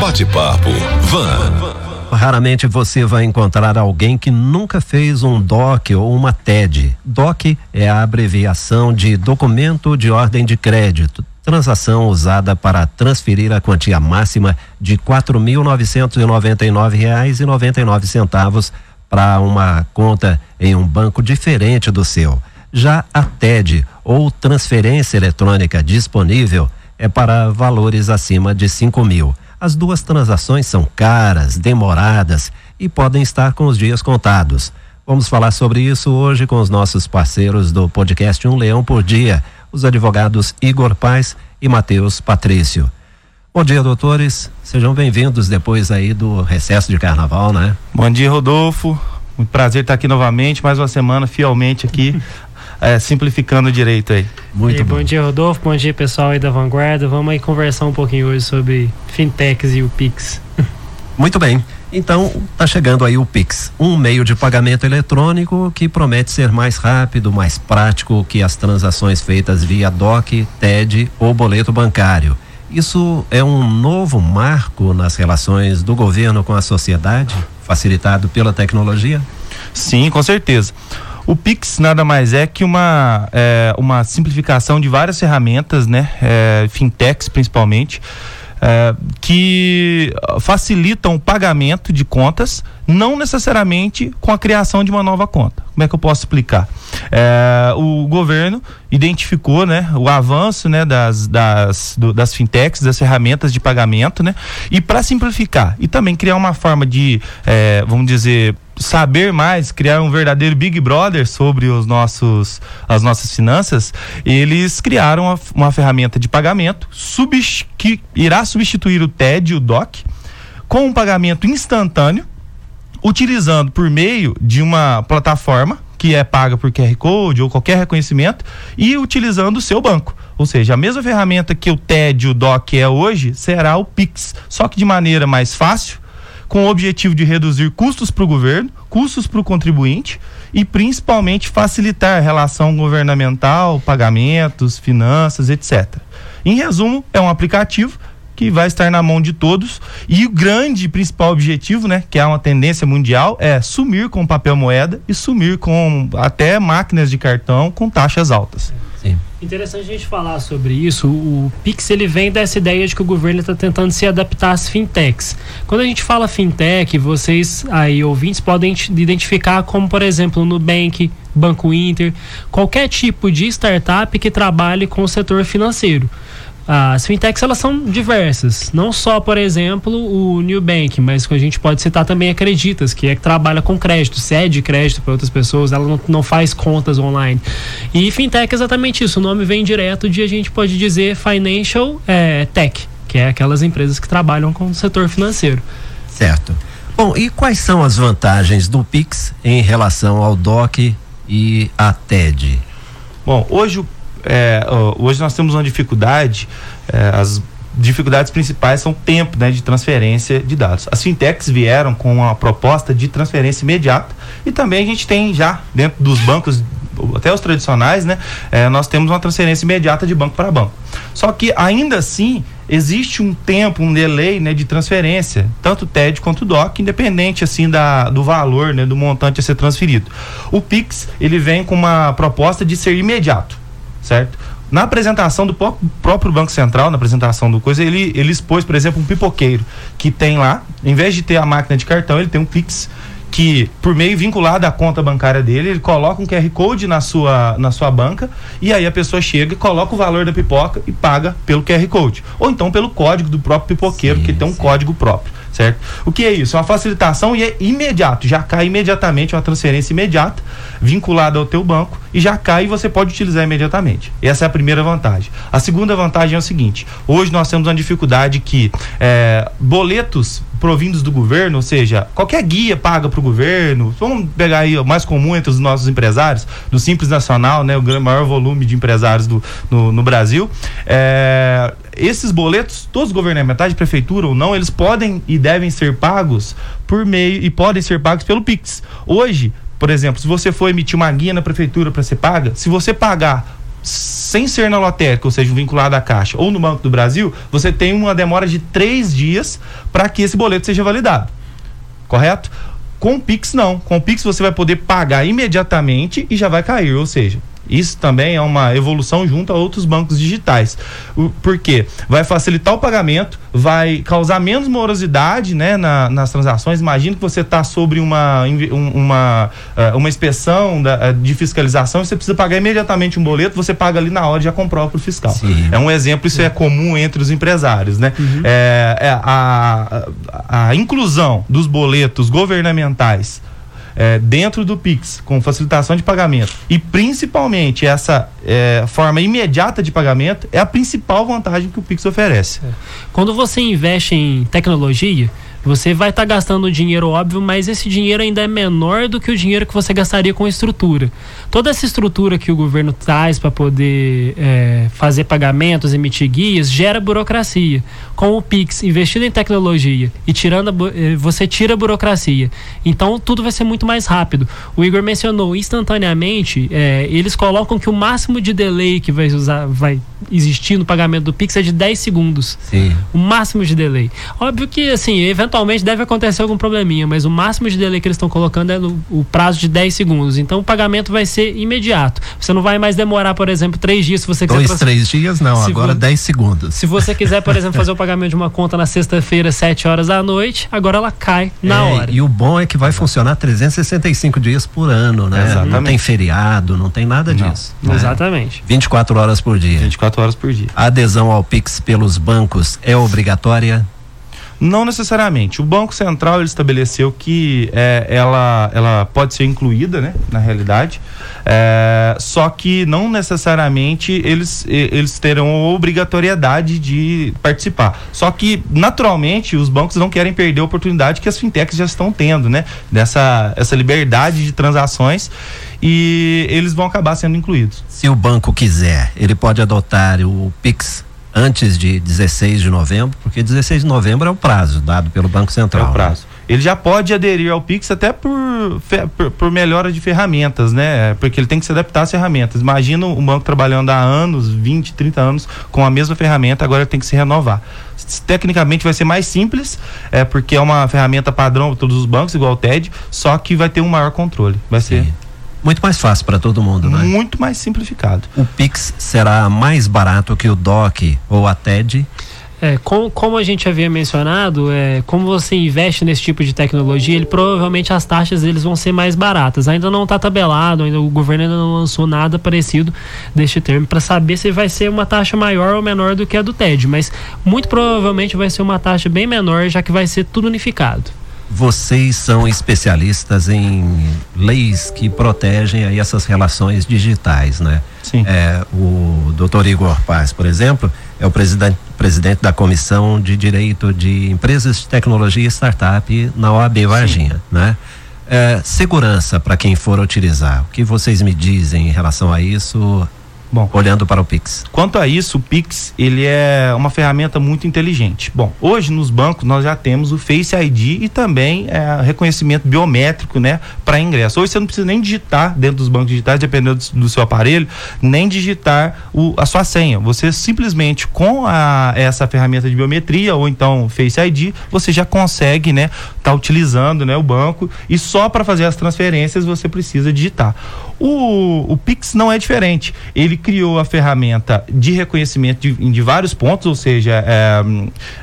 Bate-papo Van. Raramente você vai encontrar alguém que nunca fez um DOC ou uma TED. DOC é a abreviação de Documento de Ordem de Crédito, transação usada para transferir a quantia máxima de R$ 4.999,99 para uma conta em um banco diferente do seu. Já a TED, ou transferência eletrônica disponível, é para valores acima de 5 mil. As duas transações são caras, demoradas e podem estar com os dias contados. Vamos falar sobre isso hoje com os nossos parceiros do podcast Um Leão por Dia, os advogados Igor Paz e Matheus Patrício. Bom dia, doutores. Sejam bem-vindos depois aí do recesso de carnaval, né? Bom dia, Rodolfo. Muito prazer estar aqui novamente, mais uma semana fielmente aqui é, simplificando direito aí. Muito e bom. bom. dia, Rodolfo. Bom dia, pessoal aí da Vanguarda. Vamos aí conversar um pouquinho hoje sobre fintechs e o Pix. Muito bem. Então, tá chegando aí o Pix, um meio de pagamento eletrônico que promete ser mais rápido, mais prático que as transações feitas via DOC, TED ou boleto bancário. Isso é um novo marco nas relações do governo com a sociedade, facilitado pela tecnologia? Sim, com certeza. O Pix nada mais é que uma, é, uma simplificação de várias ferramentas, né? É, fintechs principalmente, é, que facilitam o pagamento de contas, não necessariamente com a criação de uma nova conta. Como é que eu posso explicar? É, o governo identificou né, o avanço né, das, das, do, das fintechs, das ferramentas de pagamento, né? E para simplificar e também criar uma forma de, é, vamos dizer, saber mais, criar um verdadeiro Big Brother sobre os nossos, as nossas finanças, eles criaram uma, uma ferramenta de pagamento que irá substituir o TED e o DOC com um pagamento instantâneo, utilizando por meio de uma plataforma que é paga por QR Code ou qualquer reconhecimento e utilizando o seu banco. Ou seja, a mesma ferramenta que o TED e o DOC é hoje será o Pix, só que de maneira mais fácil, com o objetivo de reduzir custos para o governo, custos para o contribuinte e principalmente facilitar a relação governamental, pagamentos, finanças, etc. Em resumo, é um aplicativo que vai estar na mão de todos e o grande principal objetivo, né, que é uma tendência mundial, é sumir com papel moeda e sumir com até máquinas de cartão com taxas altas. Interessante a gente falar sobre isso. O Pix ele vem dessa ideia de que o governo está tentando se adaptar às fintechs. Quando a gente fala fintech, vocês aí ouvintes podem identificar como, por exemplo, Nubank, Banco Inter, qualquer tipo de startup que trabalhe com o setor financeiro. As fintechs elas são diversas, não só, por exemplo, o New Bank, mas que a gente pode citar também a Creditas, que é que trabalha com crédito, cede crédito para outras pessoas, ela não, não faz contas online. E fintech é exatamente isso, o nome vem direto de a gente pode dizer financial é, tech, que é aquelas empresas que trabalham com o setor financeiro. Certo. Bom, e quais são as vantagens do Pix em relação ao DOC e à TED? Bom, hoje o é, hoje nós temos uma dificuldade, é, as dificuldades principais são tempo né, de transferência de dados. As fintechs vieram com uma proposta de transferência imediata e também a gente tem já dentro dos bancos até os tradicionais, né? É, nós temos uma transferência imediata de banco para banco. Só que ainda assim existe um tempo, um delay, né, de transferência, tanto TED quanto DOC, independente assim da, do valor, né, do montante a ser transferido. O Pix ele vem com uma proposta de ser imediato certo? Na apresentação do próprio Banco Central, na apresentação do coisa, ele, ele expôs, por exemplo, um pipoqueiro que tem lá, em vez de ter a máquina de cartão, ele tem um Pix que por meio vinculado à conta bancária dele, ele coloca um QR Code na sua, na sua banca e aí a pessoa chega, coloca o valor da pipoca e paga pelo QR Code. Ou então pelo código do próprio pipoqueiro, sim, que tem um sim. código próprio, certo? O que é isso? É uma facilitação e é imediato, já cai imediatamente, uma transferência imediata vinculada ao teu banco e já cai e você pode utilizar imediatamente. Essa é a primeira vantagem. A segunda vantagem é o seguinte: hoje nós temos uma dificuldade que é, boletos provindos do governo, ou seja, qualquer guia paga para o governo. Vamos pegar aí o mais comum entre os nossos empresários, do Simples Nacional, né, o maior volume de empresários do, no, no Brasil. É, esses boletos, todos governamentais, de prefeitura ou não, eles podem e devem ser pagos por meio e podem ser pagos pelo Pix. Hoje, por exemplo, se você for emitir uma guia na prefeitura para ser paga, se você pagar sem ser na lotérica, ou seja, vinculado à Caixa ou no Banco do Brasil, você tem uma demora de três dias para que esse boleto seja validado. Correto? Com o Pix, não. Com o Pix você vai poder pagar imediatamente e já vai cair. Ou seja, isso também é uma evolução junto a outros bancos digitais. Por quê? Vai facilitar o pagamento, vai causar menos morosidade né, na, nas transações. Imagina que você está sobre uma, uma, eh, uma inspeção da, eh, de fiscalização e você precisa pagar imediatamente um boleto, você paga ali na hora já com o próprio fiscal. Sim. É um exemplo, isso é comum entre os empresários. Né? Uhum. É, é a, a, a inclusão dos boletos governamentais é, dentro do Pix, com facilitação de pagamento e principalmente essa é, forma imediata de pagamento, é a principal vantagem que o Pix oferece. É. Quando você investe em tecnologia, você vai estar tá gastando dinheiro, óbvio, mas esse dinheiro ainda é menor do que o dinheiro que você gastaria com estrutura. Toda essa estrutura que o governo traz para poder é, fazer pagamentos, emitir guias, gera burocracia. Com o Pix investido em tecnologia e tirando é, você tira a burocracia. Então tudo vai ser muito mais rápido. O Igor mencionou instantaneamente, é, eles colocam que o máximo de delay que vai, usar, vai existir no pagamento do Pix é de 10 segundos. Sim. O máximo de delay. Óbvio que, assim, eventualmente eventualmente deve acontecer algum probleminha, mas o máximo de delay que eles estão colocando é no, o prazo de 10 segundos. Então o pagamento vai ser imediato. Você não vai mais demorar, por exemplo, três dias se você quiser. Dois, três dias não, se agora 10 segundos. Se você quiser, por exemplo, fazer o pagamento de uma conta na sexta-feira, 7 horas da noite, agora ela cai na é, hora. E o bom é que vai funcionar 365 dias por ano, né? Exatamente. Não tem feriado, não tem nada não. disso. Né? Exatamente. 24 horas por dia. 24 horas por dia. A adesão ao Pix pelos bancos é obrigatória? Não necessariamente. O Banco Central ele estabeleceu que é, ela, ela pode ser incluída, né, na realidade, é, só que não necessariamente eles, eles terão obrigatoriedade de participar. Só que, naturalmente, os bancos não querem perder a oportunidade que as fintechs já estão tendo, né, dessa essa liberdade de transações e eles vão acabar sendo incluídos. Se o banco quiser, ele pode adotar o Pix antes de 16 de novembro, porque 16 de novembro é o prazo dado pelo Banco Central. É o prazo. Né? Ele já pode aderir ao Pix até por, por, por, melhora de ferramentas, né? Porque ele tem que se adaptar às ferramentas. Imagina um banco trabalhando há anos, 20, 30 anos, com a mesma ferramenta, agora tem que se renovar. Tecnicamente vai ser mais simples, é porque é uma ferramenta padrão para todos os bancos, igual o TED, só que vai ter um maior controle. Vai Sim. ser muito mais fácil para todo mundo, né? Muito mais simplificado. O Pix será mais barato que o DOC ou a TED? É, com, como a gente havia mencionado, é, como você investe nesse tipo de tecnologia, ele provavelmente as taxas eles vão ser mais baratas. Ainda não está tabelado, ainda o governo ainda não lançou nada parecido deste termo para saber se vai ser uma taxa maior ou menor do que a do TED, mas muito provavelmente vai ser uma taxa bem menor, já que vai ser tudo unificado vocês são especialistas em leis que protegem aí essas relações digitais, né? Sim. É, o doutor Igor Paz, por exemplo, é o presidente, presidente da Comissão de Direito de Empresas de Tecnologia e Startup na OAB Varginha, Sim. né? É, segurança para quem for utilizar. O que vocês me dizem em relação a isso? Bom, olhando para o Pix. Quanto a isso, o Pix ele é uma ferramenta muito inteligente. Bom, hoje nos bancos nós já temos o Face ID e também é, reconhecimento biométrico, né, para ingresso. Hoje você não precisa nem digitar dentro dos bancos digitais, dependendo do, do seu aparelho, nem digitar o, a sua senha. Você simplesmente com a, essa ferramenta de biometria ou então Face ID, você já consegue, né, tá utilizando, né, o banco e só para fazer as transferências você precisa digitar. O, o Pix não é diferente. Ele criou a ferramenta de reconhecimento de, de vários pontos, ou seja, é,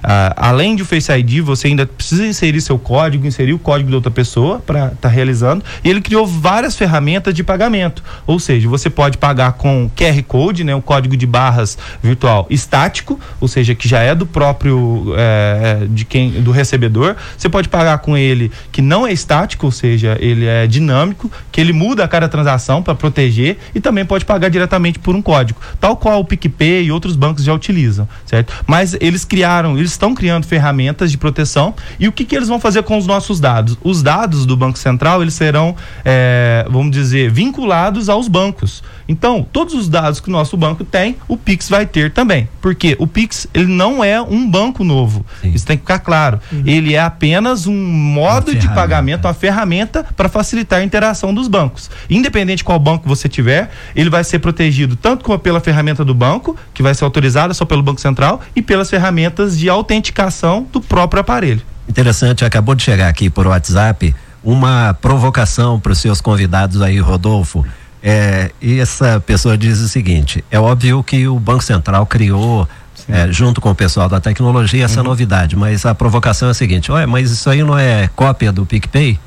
a, além do Face ID, você ainda precisa inserir seu código, inserir o código de outra pessoa para estar tá realizando. E ele criou várias ferramentas de pagamento, ou seja, você pode pagar com QR Code, né, o código de barras virtual estático, ou seja, que já é do próprio é, é de quem do recebedor. Você pode pagar com ele que não é estático, ou seja, ele é dinâmico, que ele muda a cada transação para proteger e também pode pagar diretamente por um código, tal qual o PicPay e outros bancos já utilizam, certo? Mas eles criaram, eles estão criando ferramentas de proteção e o que, que eles vão fazer com os nossos dados? Os dados do Banco Central, eles serão, é, vamos dizer, vinculados aos bancos. Então, todos os dados que o nosso banco tem, o Pix vai ter também. Porque o Pix, ele não é um banco novo. Sim. Isso tem que ficar claro. Uhum. Ele é apenas um modo de pagamento, uma ferramenta para facilitar a interação dos bancos. Independente de qual banco você tiver, ele vai ser protegido tanto pela ferramenta do banco, que vai ser autorizada só pelo Banco Central, e pelas ferramentas de autenticação do próprio aparelho. Interessante, acabou de chegar aqui por WhatsApp uma provocação para os seus convidados aí, Rodolfo. É, e essa pessoa diz o seguinte: é óbvio que o Banco Central criou, é, junto com o pessoal da tecnologia, essa uhum. novidade, mas a provocação é a seguinte: olha, mas isso aí não é cópia do PicPay?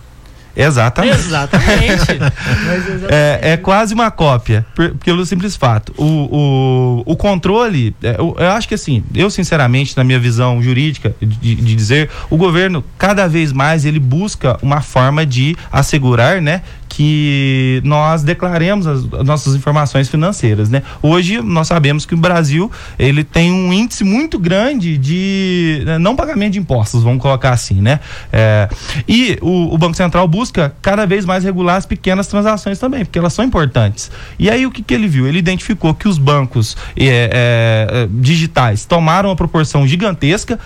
Exatamente. Exatamente. exatamente. É, é, quase uma cópia, pelo simples fato. O, o, o controle, é, eu, eu, acho que assim, eu sinceramente, na minha visão jurídica, de, de, dizer, o governo, cada vez mais, ele busca uma forma de assegurar, né, que nós declaremos as, as, nossas informações financeiras, né? Hoje nós sabemos que o Brasil ele tem um índice muito grande de né, não pagamento de impostos, vamos colocar assim, né? É, e o, o, Banco Central busca cada vez mais regular as pequenas transações também, porque elas são importantes. E aí o que, que ele viu? Ele identificou que os bancos é, é, digitais tomaram uma proporção gigantesca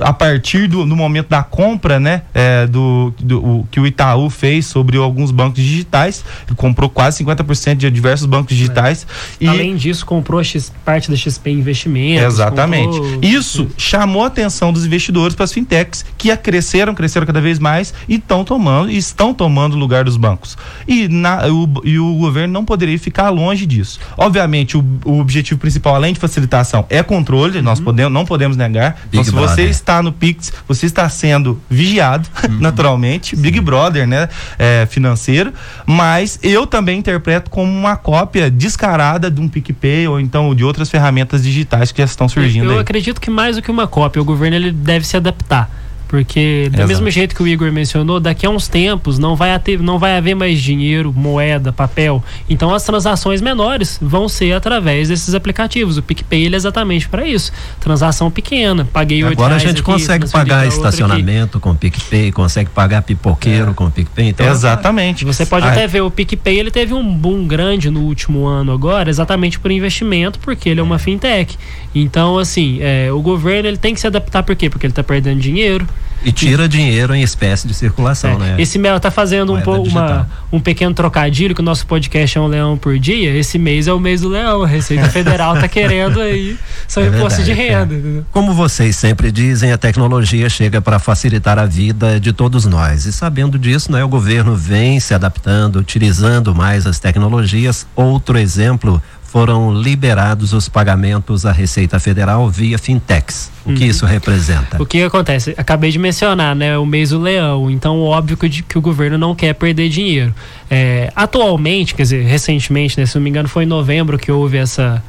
a partir do, do, momento da compra, né, é, do, do o, que o Itaú fez sobre alguns bancos digitais, ele comprou quase 50% de diversos bancos digitais. É. E, Além disso, comprou X, parte da XP Investimentos. Exatamente. Comprou... Isso chamou a atenção dos investidores para as fintechs, que cresceram, cresceram cada vez mais e estão tomando, e estão tomando o lugar dos bancos. E, na, o, e o governo não poderia ficar longe disso. Obviamente, o, o objetivo principal, além de facilitação, é controle, uhum. nós podemos, não podemos negar. Big então, se vocês está no Pix, você está sendo vigiado, uhum. naturalmente, Sim. Big Brother, né? É, financeiro, mas eu também interpreto como uma cópia descarada de um PicPay ou então de outras ferramentas digitais que já estão surgindo. Eu, eu acredito que mais do que uma cópia, o governo ele deve se adaptar porque do Exato. mesmo jeito que o Igor mencionou, daqui a uns tempos não vai, ter, não vai haver mais dinheiro, moeda, papel. Então as transações menores vão ser através desses aplicativos. O PicPay ele é exatamente para isso. Transação pequena. Paguei Agora a gente aqui, consegue pagar estacionamento com o PicPay, consegue pagar pipoqueiro é. com o PicPay. Então, exatamente. Você pode ah, até ver o PicPay, ele teve um boom grande no último ano agora, exatamente por investimento, porque ele é uma fintech. Então, assim, é, o governo ele tem que se adaptar por quê? Porque ele está perdendo dinheiro. E tira dinheiro em espécie de circulação, é. né? Esse Mel tá fazendo um, pouco, uma, um pequeno trocadilho, que o nosso podcast é um leão por dia. Esse mês é o mês do leão. A Receita Federal tá querendo aí seu é imposto de renda. É. Como vocês sempre dizem, a tecnologia chega para facilitar a vida de todos nós. E sabendo disso, né, o governo vem se adaptando, utilizando mais as tecnologias. Outro exemplo foram liberados os pagamentos à Receita Federal via fintechs. O uhum. que isso representa? O que acontece? Acabei de mencionar, né? O mês do leão. Então, óbvio que, que o governo não quer perder dinheiro. É, atualmente, quer dizer, recentemente, né, se não me engano, foi em novembro que houve essa,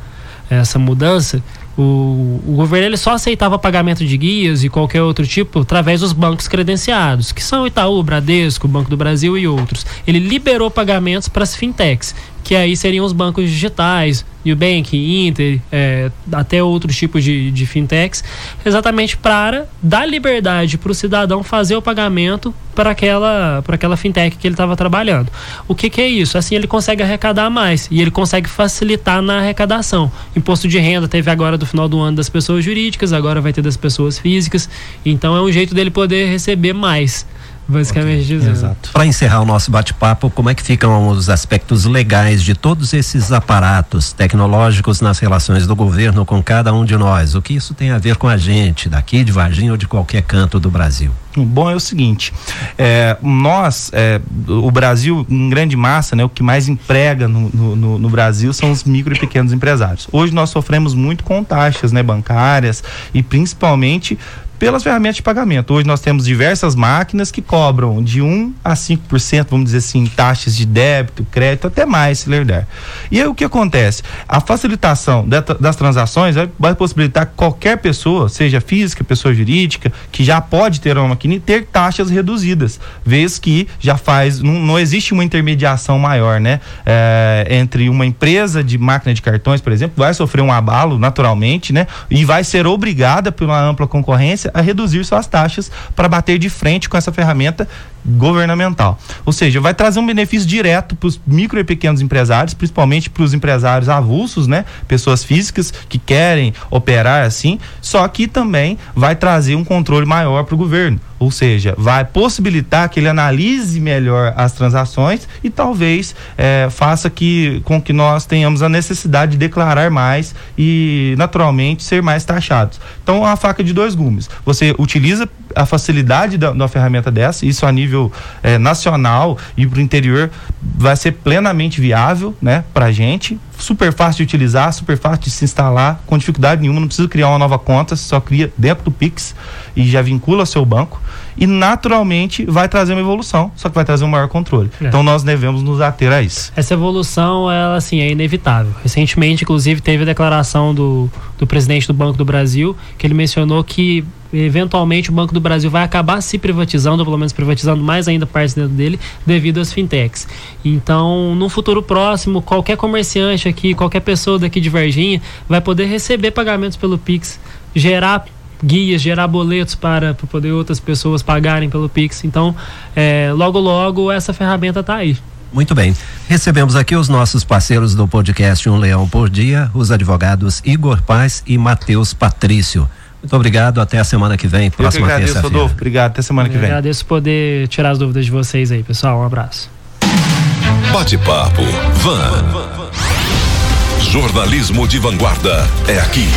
essa mudança. O, o, governo ele só aceitava pagamento de guias e qualquer outro tipo através dos bancos credenciados, que são Itaú, Bradesco, Banco do Brasil e outros. Ele liberou pagamentos para as fintechs que aí seriam os bancos digitais, Nubank, Inter, é, até outros tipos de, de fintechs, exatamente para dar liberdade para o cidadão fazer o pagamento para aquela, para aquela fintech que ele estava trabalhando. O que, que é isso? Assim ele consegue arrecadar mais e ele consegue facilitar na arrecadação. Imposto de renda teve agora do final do ano das pessoas jurídicas, agora vai ter das pessoas físicas, então é um jeito dele poder receber mais basicamente okay. dizendo. Para encerrar o nosso bate-papo, como é que ficam os aspectos legais de todos esses aparatos tecnológicos nas relações do governo com cada um de nós? O que isso tem a ver com a gente, daqui de Varginha ou de qualquer canto do Brasil? Bom, é o seguinte, é, nós, é, o Brasil, em grande massa, né, o que mais emprega no, no, no, Brasil são os micro e pequenos empresários. Hoje nós sofremos muito com taxas né, bancárias e principalmente pelas ferramentas de pagamento. Hoje nós temos diversas máquinas que cobram de 1 a 5%, vamos dizer assim, taxas de débito, crédito, até mais, se ler. E aí o que acontece? A facilitação das transações vai possibilitar que qualquer pessoa, seja física, pessoa jurídica, que já pode ter uma máquina, ter taxas reduzidas, vez que já faz, não, não existe uma intermediação maior, né? É, entre uma empresa de máquina de cartões, por exemplo, vai sofrer um abalo naturalmente, né? E vai ser obrigada pela ampla concorrência a reduzir suas taxas para bater de frente com essa ferramenta governamental. Ou seja, vai trazer um benefício direto para os micro e pequenos empresários, principalmente para os empresários avulsos, né? Pessoas físicas que querem operar assim, só que também vai trazer um controle maior para o governo. Ou seja, vai possibilitar que ele analise melhor as transações e talvez é, faça que, com que nós tenhamos a necessidade de declarar mais e, naturalmente, ser mais taxados. Então, a faca de dois gumes. Você utiliza a facilidade da, da ferramenta dessa, isso a nível é, nacional e para o interior vai ser plenamente viável, né, para a gente. Super fácil de utilizar, super fácil de se instalar, com dificuldade nenhuma, não precisa criar uma nova conta, só cria dentro do Pix e já vincula ao seu banco e naturalmente vai trazer uma evolução, só que vai trazer um maior controle. É. Então nós devemos nos ater a isso. Essa evolução, ela assim, é inevitável. Recentemente, inclusive, teve a declaração do, do presidente do Banco do Brasil, que ele mencionou que eventualmente o Banco do Brasil vai acabar se privatizando, ou pelo menos privatizando mais ainda partes dentro dele, devido às fintechs. Então, no futuro próximo, qualquer comerciante aqui, qualquer pessoa daqui de Varginha vai poder receber pagamentos pelo Pix, gerar guias, gerar boletos para, para poder outras pessoas pagarem pelo Pix. Então, é, logo, logo, essa ferramenta está aí. Muito bem. Recebemos aqui os nossos parceiros do podcast Um Leão por Dia, os advogados Igor Paz e Matheus Patrício. Muito obrigado, até a semana que vem, próxima terça-feira. Rodolfo, obrigado, até semana que vem. Agradeço poder tirar as dúvidas de vocês aí, pessoal. Um abraço. Bate-papo Van. Jornalismo de vanguarda é aqui.